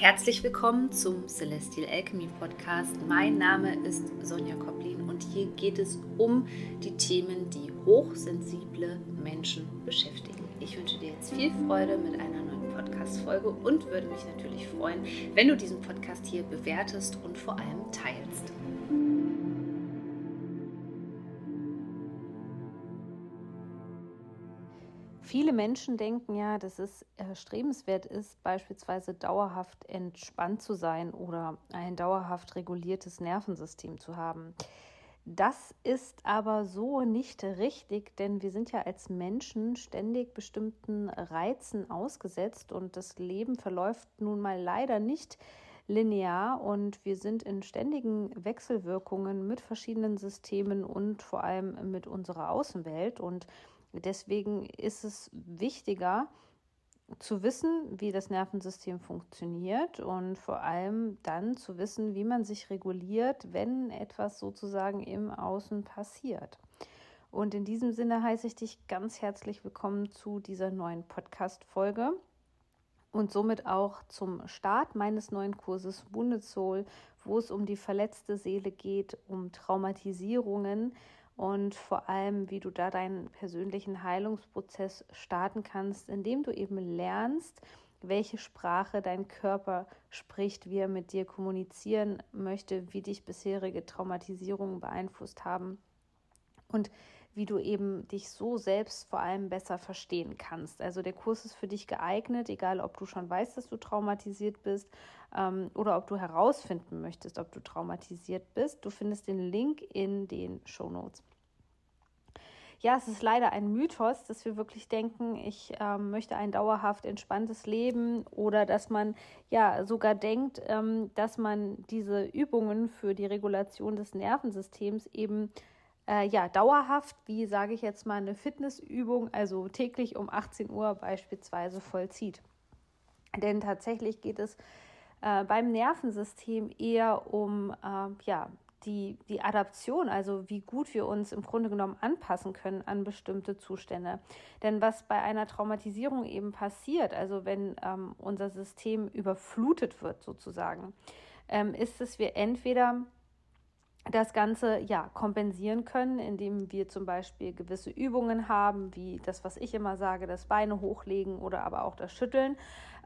Herzlich willkommen zum Celestial Alchemy Podcast. Mein Name ist Sonja Koplin und hier geht es um die Themen, die hochsensible Menschen beschäftigen. Ich wünsche dir jetzt viel Freude mit einer neuen Podcast-Folge und würde mich natürlich freuen, wenn du diesen Podcast hier bewertest und vor allem teilst. Viele Menschen denken ja, dass es erstrebenswert ist, beispielsweise dauerhaft entspannt zu sein oder ein dauerhaft reguliertes Nervensystem zu haben. Das ist aber so nicht richtig, denn wir sind ja als Menschen ständig bestimmten Reizen ausgesetzt und das Leben verläuft nun mal leider nicht linear und wir sind in ständigen Wechselwirkungen mit verschiedenen Systemen und vor allem mit unserer Außenwelt und Deswegen ist es wichtiger zu wissen, wie das Nervensystem funktioniert und vor allem dann zu wissen, wie man sich reguliert, wenn etwas sozusagen im Außen passiert. Und in diesem Sinne heiße ich dich ganz herzlich willkommen zu dieser neuen Podcast-Folge und somit auch zum Start meines neuen Kurses Wounded Soul, wo es um die verletzte Seele geht, um Traumatisierungen und vor allem, wie du da deinen persönlichen Heilungsprozess starten kannst, indem du eben lernst, welche Sprache dein Körper spricht, wie er mit dir kommunizieren möchte, wie dich bisherige Traumatisierungen beeinflusst haben und wie du eben dich so selbst vor allem besser verstehen kannst. Also der Kurs ist für dich geeignet, egal ob du schon weißt, dass du traumatisiert bist ähm, oder ob du herausfinden möchtest, ob du traumatisiert bist. Du findest den Link in den Show Notes ja, es ist leider ein Mythos, dass wir wirklich denken, ich ähm, möchte ein dauerhaft entspanntes Leben oder dass man ja sogar denkt, ähm, dass man diese Übungen für die Regulation des Nervensystems eben äh, ja dauerhaft, wie sage ich jetzt mal, eine Fitnessübung, also täglich um 18 Uhr beispielsweise vollzieht. Denn tatsächlich geht es äh, beim Nervensystem eher um äh, ja, die, die Adaption, also wie gut wir uns im Grunde genommen anpassen können an bestimmte Zustände. Denn was bei einer Traumatisierung eben passiert, also wenn ähm, unser System überflutet wird sozusagen, ähm, ist, dass wir entweder das Ganze ja kompensieren können, indem wir zum Beispiel gewisse Übungen haben, wie das, was ich immer sage, das Beine hochlegen oder aber auch das Schütteln,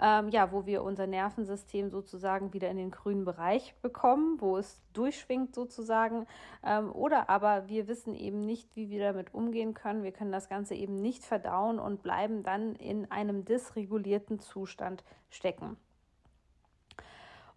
ähm, ja, wo wir unser Nervensystem sozusagen wieder in den grünen Bereich bekommen, wo es durchschwingt sozusagen. Ähm, oder aber wir wissen eben nicht, wie wir damit umgehen können. Wir können das Ganze eben nicht verdauen und bleiben dann in einem dysregulierten Zustand stecken.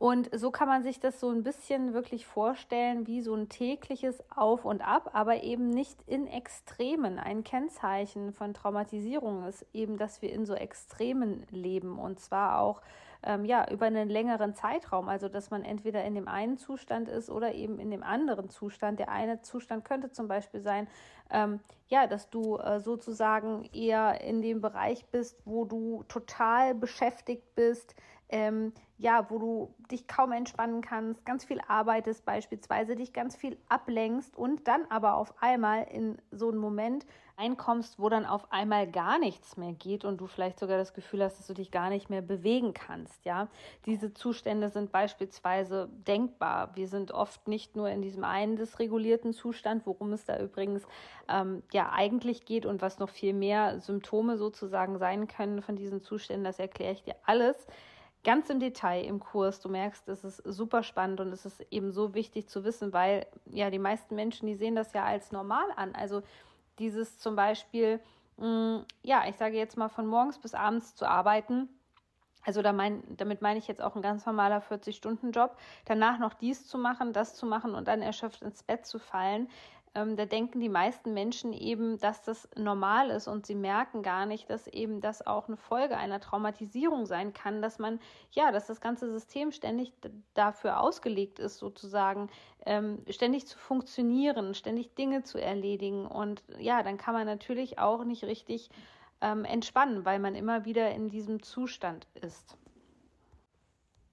Und so kann man sich das so ein bisschen wirklich vorstellen wie so ein tägliches Auf und Ab, aber eben nicht in Extremen. Ein Kennzeichen von Traumatisierung ist eben, dass wir in so Extremen leben und zwar auch ähm, ja über einen längeren Zeitraum. Also dass man entweder in dem einen Zustand ist oder eben in dem anderen Zustand. Der eine Zustand könnte zum Beispiel sein, ähm, ja, dass du äh, sozusagen eher in dem Bereich bist, wo du total beschäftigt bist, ähm, ja, wo du dich kaum entspannen kannst, ganz viel arbeitest beispielsweise, dich ganz viel ablenkst und dann aber auf einmal in so einen Moment einkommst, wo dann auf einmal gar nichts mehr geht und du vielleicht sogar das Gefühl hast, dass du dich gar nicht mehr bewegen kannst, ja. Diese Zustände sind beispielsweise denkbar. Wir sind oft nicht nur in diesem einen dysregulierten Zustand, worum es da übrigens ähm, ja eigentlich geht und was noch viel mehr Symptome sozusagen sein können von diesen Zuständen, das erkläre ich dir alles ganz im Detail im Kurs. Du merkst, es ist super spannend und es ist eben so wichtig zu wissen, weil ja die meisten Menschen, die sehen das ja als normal an. Also dieses zum Beispiel, mh, mm, ja, ich sage jetzt mal von morgens bis abends zu arbeiten. Also da mein, damit meine ich jetzt auch ein ganz normaler 40-Stunden-Job. Danach noch dies zu machen, das zu machen und dann erschöpft ins Bett zu fallen ähm, da denken die meisten Menschen eben, dass das normal ist und sie merken gar nicht, dass eben das auch eine Folge einer Traumatisierung sein kann, dass man, ja, dass das ganze System ständig dafür ausgelegt ist, sozusagen, ähm, ständig zu funktionieren, ständig Dinge zu erledigen. Und ja, dann kann man natürlich auch nicht richtig ähm, entspannen, weil man immer wieder in diesem Zustand ist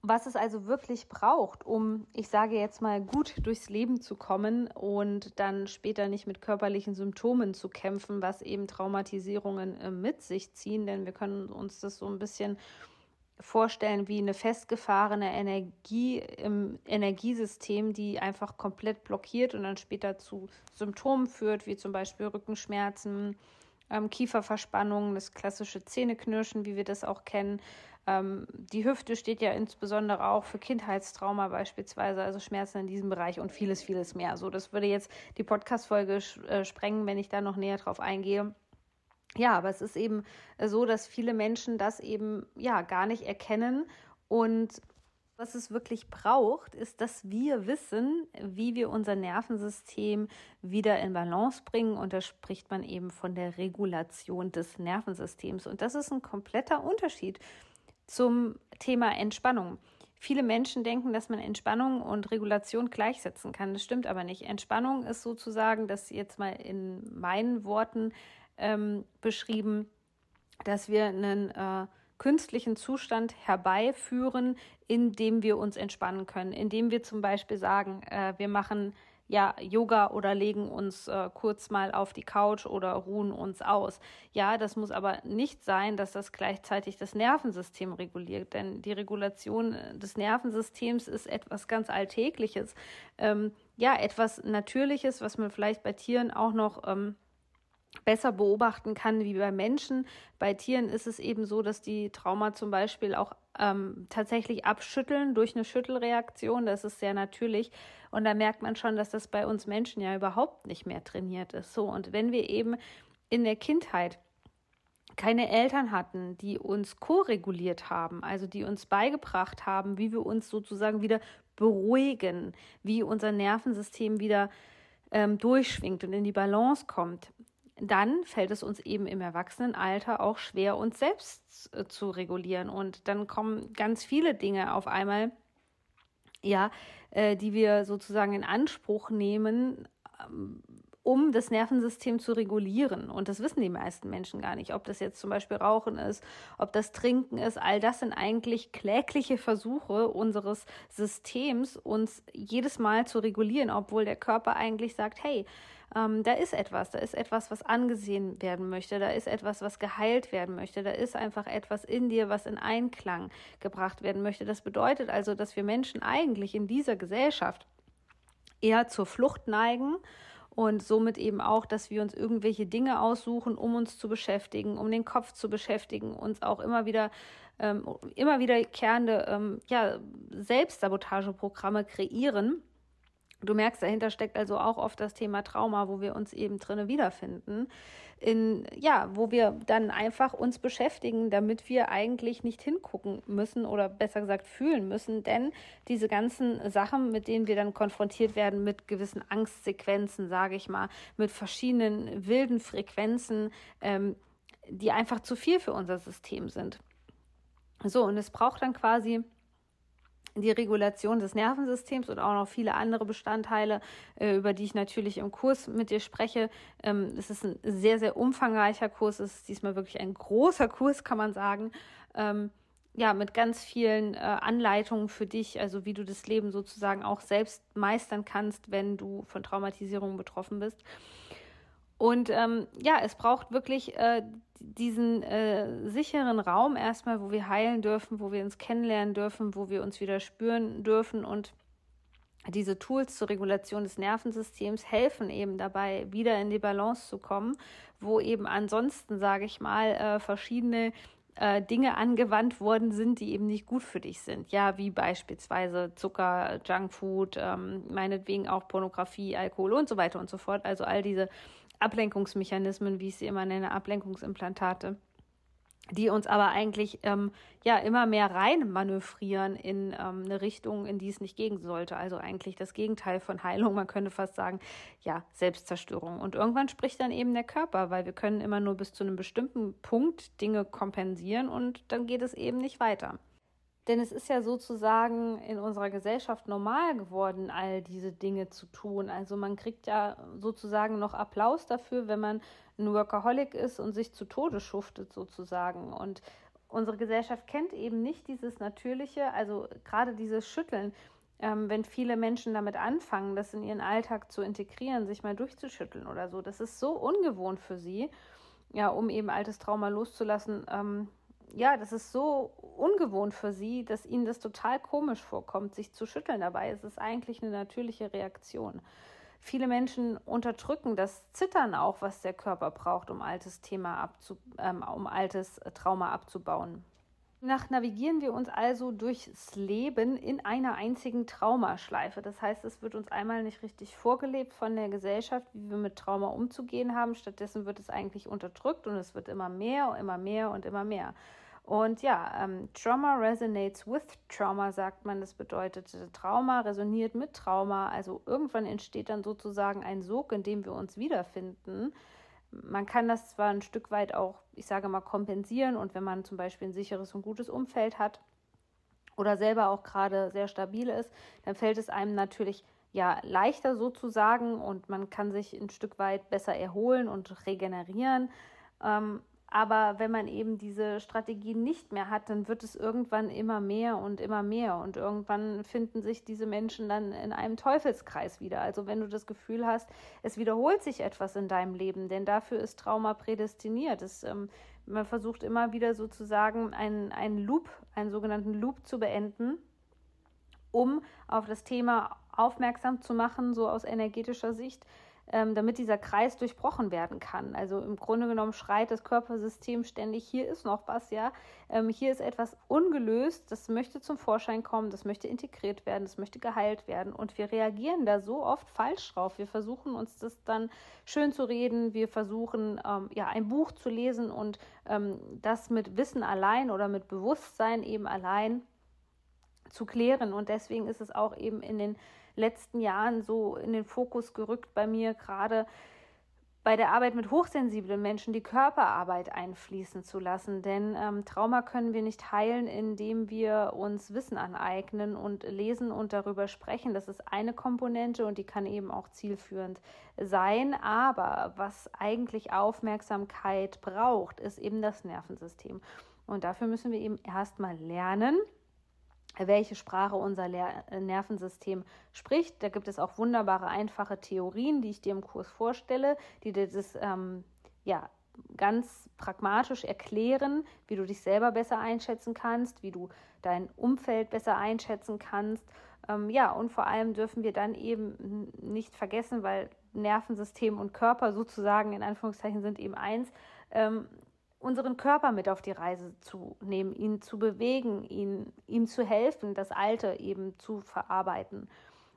was es also wirklich braucht, um, ich sage jetzt mal, gut durchs Leben zu kommen und dann später nicht mit körperlichen Symptomen zu kämpfen, was eben Traumatisierungen äh, mit sich ziehen, denn wir können uns das so ein bisschen vorstellen wie eine festgefahrene Energie im Energiesystem, die einfach komplett blockiert und dann später zu Symptomen führt, wie zum Beispiel Rückenschmerzen, ähm, Kieferverspannungen, das klassische Zähneknirschen, wie wir das auch kennen. Ähm, die Hüfte steht ja insbesondere auch für Kindheitstrauma beispielsweise, also Schmerzen in diesem Bereich und vieles, vieles mehr. So, das würde jetzt die Podcast-Folge äh, sprengen, wenn ich da noch näher drauf eingehe. Ja, aber es ist eben so, dass viele Menschen das eben ja gar nicht erkennen und was es wirklich braucht, ist, dass wir wissen, wie wir unser Nervensystem wieder in Balance bringen. Und da spricht man eben von der Regulation des Nervensystems. Und das ist ein kompletter Unterschied zum Thema Entspannung. Viele Menschen denken, dass man Entspannung und Regulation gleichsetzen kann. Das stimmt aber nicht. Entspannung ist sozusagen, das jetzt mal in meinen Worten ähm, beschrieben, dass wir einen äh, künstlichen Zustand herbeiführen, in dem wir uns entspannen können, indem wir zum Beispiel sagen, äh, wir machen ja Yoga oder legen uns äh, kurz mal auf die Couch oder ruhen uns aus. Ja, das muss aber nicht sein, dass das gleichzeitig das Nervensystem reguliert, denn die Regulation des Nervensystems ist etwas ganz Alltägliches. Ähm, ja, etwas Natürliches, was man vielleicht bei Tieren auch noch ähm, besser beobachten kann wie bei Menschen. Bei Tieren ist es eben so, dass die Trauma zum Beispiel auch ähm, tatsächlich abschütteln durch eine Schüttelreaktion. Das ist sehr natürlich. Und da merkt man schon, dass das bei uns Menschen ja überhaupt nicht mehr trainiert ist. So, und wenn wir eben in der Kindheit keine Eltern hatten, die uns ko-reguliert haben, also die uns beigebracht haben, wie wir uns sozusagen wieder beruhigen, wie unser Nervensystem wieder ähm, durchschwingt und in die Balance kommt, dann fällt es uns eben im Erwachsenenalter auch schwer, uns selbst äh, zu regulieren. Und dann kommen ganz viele Dinge auf einmal, ja, äh, die wir sozusagen in Anspruch nehmen, ähm, um das Nervensystem zu regulieren. Und das wissen die meisten Menschen gar nicht. Ob das jetzt zum Beispiel Rauchen ist, ob das Trinken ist, all das sind eigentlich klägliche Versuche unseres Systems, uns jedes Mal zu regulieren, obwohl der Körper eigentlich sagt, hey, ähm, da ist etwas, da ist etwas, was angesehen werden möchte, da ist etwas, was geheilt werden möchte, da ist einfach etwas in dir, was in Einklang gebracht werden möchte. Das bedeutet also, dass wir Menschen eigentlich in dieser Gesellschaft eher zur Flucht neigen und somit eben auch, dass wir uns irgendwelche Dinge aussuchen, um uns zu beschäftigen, um den Kopf zu beschäftigen, uns auch immer wieder ähm, immer wiederkehrende ähm, ja, Selbstsabotageprogramme kreieren Du merkst, dahinter steckt also auch oft das Thema Trauma, wo wir uns eben drinne wiederfinden. In, ja, wo wir dann einfach uns beschäftigen, damit wir eigentlich nicht hingucken müssen oder besser gesagt fühlen müssen, denn diese ganzen Sachen, mit denen wir dann konfrontiert werden, mit gewissen Angstsequenzen, sage ich mal, mit verschiedenen wilden Frequenzen, ähm, die einfach zu viel für unser System sind. So, und es braucht dann quasi die Regulation des Nervensystems und auch noch viele andere Bestandteile, äh, über die ich natürlich im Kurs mit dir spreche. Ähm, es ist ein sehr, sehr umfangreicher Kurs. Es ist diesmal wirklich ein großer Kurs, kann man sagen. Ähm, ja, mit ganz vielen äh, Anleitungen für dich, also wie du das Leben sozusagen auch selbst meistern kannst, wenn du von Traumatisierung betroffen bist. Und ähm, ja, es braucht wirklich äh, diesen äh, sicheren Raum erstmal, wo wir heilen dürfen, wo wir uns kennenlernen dürfen, wo wir uns wieder spüren dürfen und diese Tools zur Regulation des Nervensystems helfen eben dabei, wieder in die Balance zu kommen, wo eben ansonsten, sage ich mal, äh, verschiedene äh, Dinge angewandt worden sind, die eben nicht gut für dich sind. Ja, wie beispielsweise Zucker, Junkfood, ähm, meinetwegen auch Pornografie, Alkohol und so weiter und so fort. Also all diese Ablenkungsmechanismen, wie ich sie immer nenne, Ablenkungsimplantate, die uns aber eigentlich ähm, ja immer mehr rein manövrieren in ähm, eine Richtung, in die es nicht gehen sollte. Also eigentlich das Gegenteil von Heilung. Man könnte fast sagen, ja, Selbstzerstörung. Und irgendwann spricht dann eben der Körper, weil wir können immer nur bis zu einem bestimmten Punkt Dinge kompensieren und dann geht es eben nicht weiter. Denn es ist ja sozusagen in unserer Gesellschaft normal geworden, all diese Dinge zu tun. Also man kriegt ja sozusagen noch Applaus dafür, wenn man ein Workaholic ist und sich zu Tode schuftet sozusagen. Und unsere Gesellschaft kennt eben nicht dieses Natürliche, also gerade dieses Schütteln. Ähm, wenn viele Menschen damit anfangen, das in ihren Alltag zu integrieren, sich mal durchzuschütteln oder so, das ist so ungewohnt für sie, ja, um eben altes Trauma loszulassen. Ähm, ja, das ist so ungewohnt für sie, dass ihnen das total komisch vorkommt, sich zu schütteln dabei. Es ist eigentlich eine natürliche Reaktion. Viele Menschen unterdrücken das Zittern auch, was der Körper braucht, um altes Thema abzu, ähm, um altes Trauma abzubauen. Nach navigieren wir uns also durchs Leben in einer einzigen Traumaschleife. Das heißt, es wird uns einmal nicht richtig vorgelebt von der Gesellschaft, wie wir mit Trauma umzugehen haben. Stattdessen wird es eigentlich unterdrückt und es wird immer mehr, immer mehr und immer mehr. Und ja, ähm, Trauma resonates with Trauma, sagt man. Das bedeutet, Trauma resoniert mit Trauma. Also irgendwann entsteht dann sozusagen ein Sog, in dem wir uns wiederfinden. Man kann das zwar ein Stück weit auch, ich sage mal, kompensieren und wenn man zum Beispiel ein sicheres und gutes Umfeld hat oder selber auch gerade sehr stabil ist, dann fällt es einem natürlich ja leichter sozusagen und man kann sich ein Stück weit besser erholen und regenerieren. Ähm, aber wenn man eben diese Strategie nicht mehr hat, dann wird es irgendwann immer mehr und immer mehr. Und irgendwann finden sich diese Menschen dann in einem Teufelskreis wieder. Also wenn du das Gefühl hast, es wiederholt sich etwas in deinem Leben, denn dafür ist Trauma prädestiniert. Es, ähm, man versucht immer wieder sozusagen einen, einen Loop, einen sogenannten Loop zu beenden, um auf das Thema aufmerksam zu machen, so aus energetischer Sicht ähm, damit dieser Kreis durchbrochen werden kann. Also im Grunde genommen schreit das Körpersystem ständig, hier ist noch was, ja, ähm, hier ist etwas ungelöst, das möchte zum Vorschein kommen, das möchte integriert werden, das möchte geheilt werden und wir reagieren da so oft falsch drauf. Wir versuchen uns das dann schön zu reden, wir versuchen ähm, ja ein Buch zu lesen und ähm, das mit Wissen allein oder mit Bewusstsein eben allein zu klären und deswegen ist es auch eben in den letzten Jahren so in den Fokus gerückt bei mir, gerade bei der Arbeit mit hochsensiblen Menschen die Körperarbeit einfließen zu lassen. Denn ähm, Trauma können wir nicht heilen, indem wir uns Wissen aneignen und lesen und darüber sprechen. Das ist eine Komponente und die kann eben auch zielführend sein. Aber was eigentlich Aufmerksamkeit braucht, ist eben das Nervensystem. Und dafür müssen wir eben erstmal lernen, welche Sprache unser Nervensystem spricht. Da gibt es auch wunderbare, einfache Theorien, die ich dir im Kurs vorstelle, die dir das ähm, ja, ganz pragmatisch erklären, wie du dich selber besser einschätzen kannst, wie du dein Umfeld besser einschätzen kannst. Ähm, ja, und vor allem dürfen wir dann eben nicht vergessen, weil Nervensystem und Körper sozusagen in Anführungszeichen sind eben eins, ähm, unseren Körper mit auf die Reise zu nehmen, ihn zu bewegen, ihn, ihm zu helfen, das Alte eben zu verarbeiten.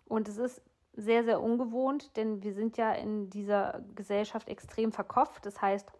Und es ist sehr, sehr ungewohnt, denn wir sind ja in dieser Gesellschaft extrem verkopft. Das heißt,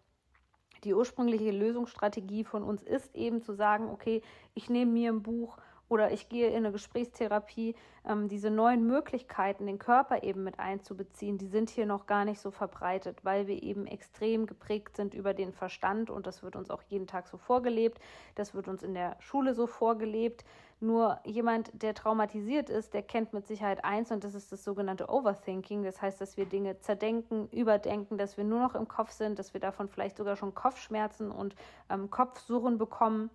die ursprüngliche Lösungsstrategie von uns ist eben zu sagen, okay, ich nehme mir ein Buch oder ich gehe in eine Gesprächstherapie. Ähm, diese neuen Möglichkeiten, den Körper eben mit einzubeziehen, die sind hier noch gar nicht so verbreitet, weil wir eben extrem geprägt sind über den Verstand und das wird uns auch jeden Tag so vorgelebt. Das wird uns in der Schule so vorgelebt. Nur jemand, der traumatisiert ist, der kennt mit Sicherheit eins und das ist das sogenannte Overthinking. Das heißt, dass wir Dinge zerdenken, überdenken, dass wir nur noch im Kopf sind, dass wir davon vielleicht sogar schon Kopfschmerzen und ähm, Kopfsurren bekommen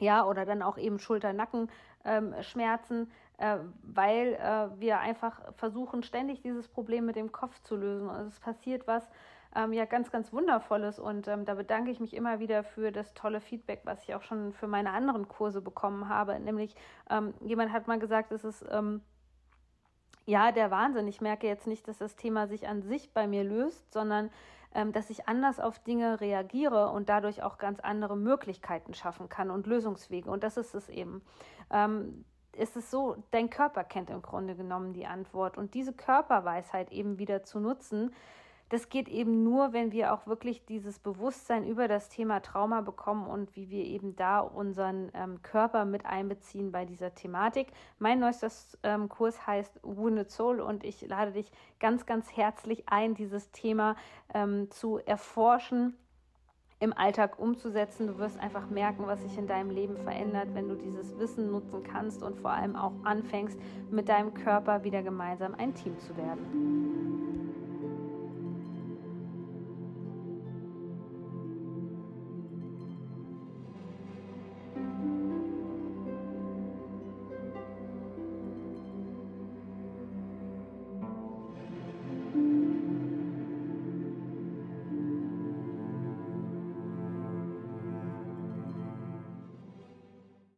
ja, oder dann auch eben Schulter-Nacken-Schmerzen, ähm, äh, weil äh, wir einfach versuchen, ständig dieses Problem mit dem Kopf zu lösen. Und es passiert was ähm, ja ganz, ganz Wundervolles. Und ähm, da bedanke ich mich immer wieder für das tolle Feedback, was ich auch schon für meine anderen Kurse bekommen habe. Nämlich, ähm, jemand hat mal gesagt, es ist ähm, ja der Wahnsinn. Ich merke jetzt nicht, dass das Thema sich an sich bei mir löst, sondern dass ich anders auf Dinge reagiere und dadurch auch ganz andere Möglichkeiten schaffen kann und Lösungswege. Und das ist es eben. Ähm, ist es so, dein Körper kennt im Grunde genommen die Antwort und diese Körperweisheit eben wieder zu nutzen, das geht eben nur, wenn wir auch wirklich dieses Bewusstsein über das Thema Trauma bekommen und wie wir eben da unseren ähm, Körper mit einbeziehen bei dieser Thematik. Mein neuester ähm, Kurs heißt Wounded Soul und ich lade dich ganz, ganz herzlich ein, dieses Thema ähm, zu erforschen im Alltag umzusetzen. Du wirst einfach merken, was sich in deinem Leben verändert, wenn du dieses Wissen nutzen kannst und vor allem auch anfängst, mit deinem Körper wieder gemeinsam ein Team zu werden.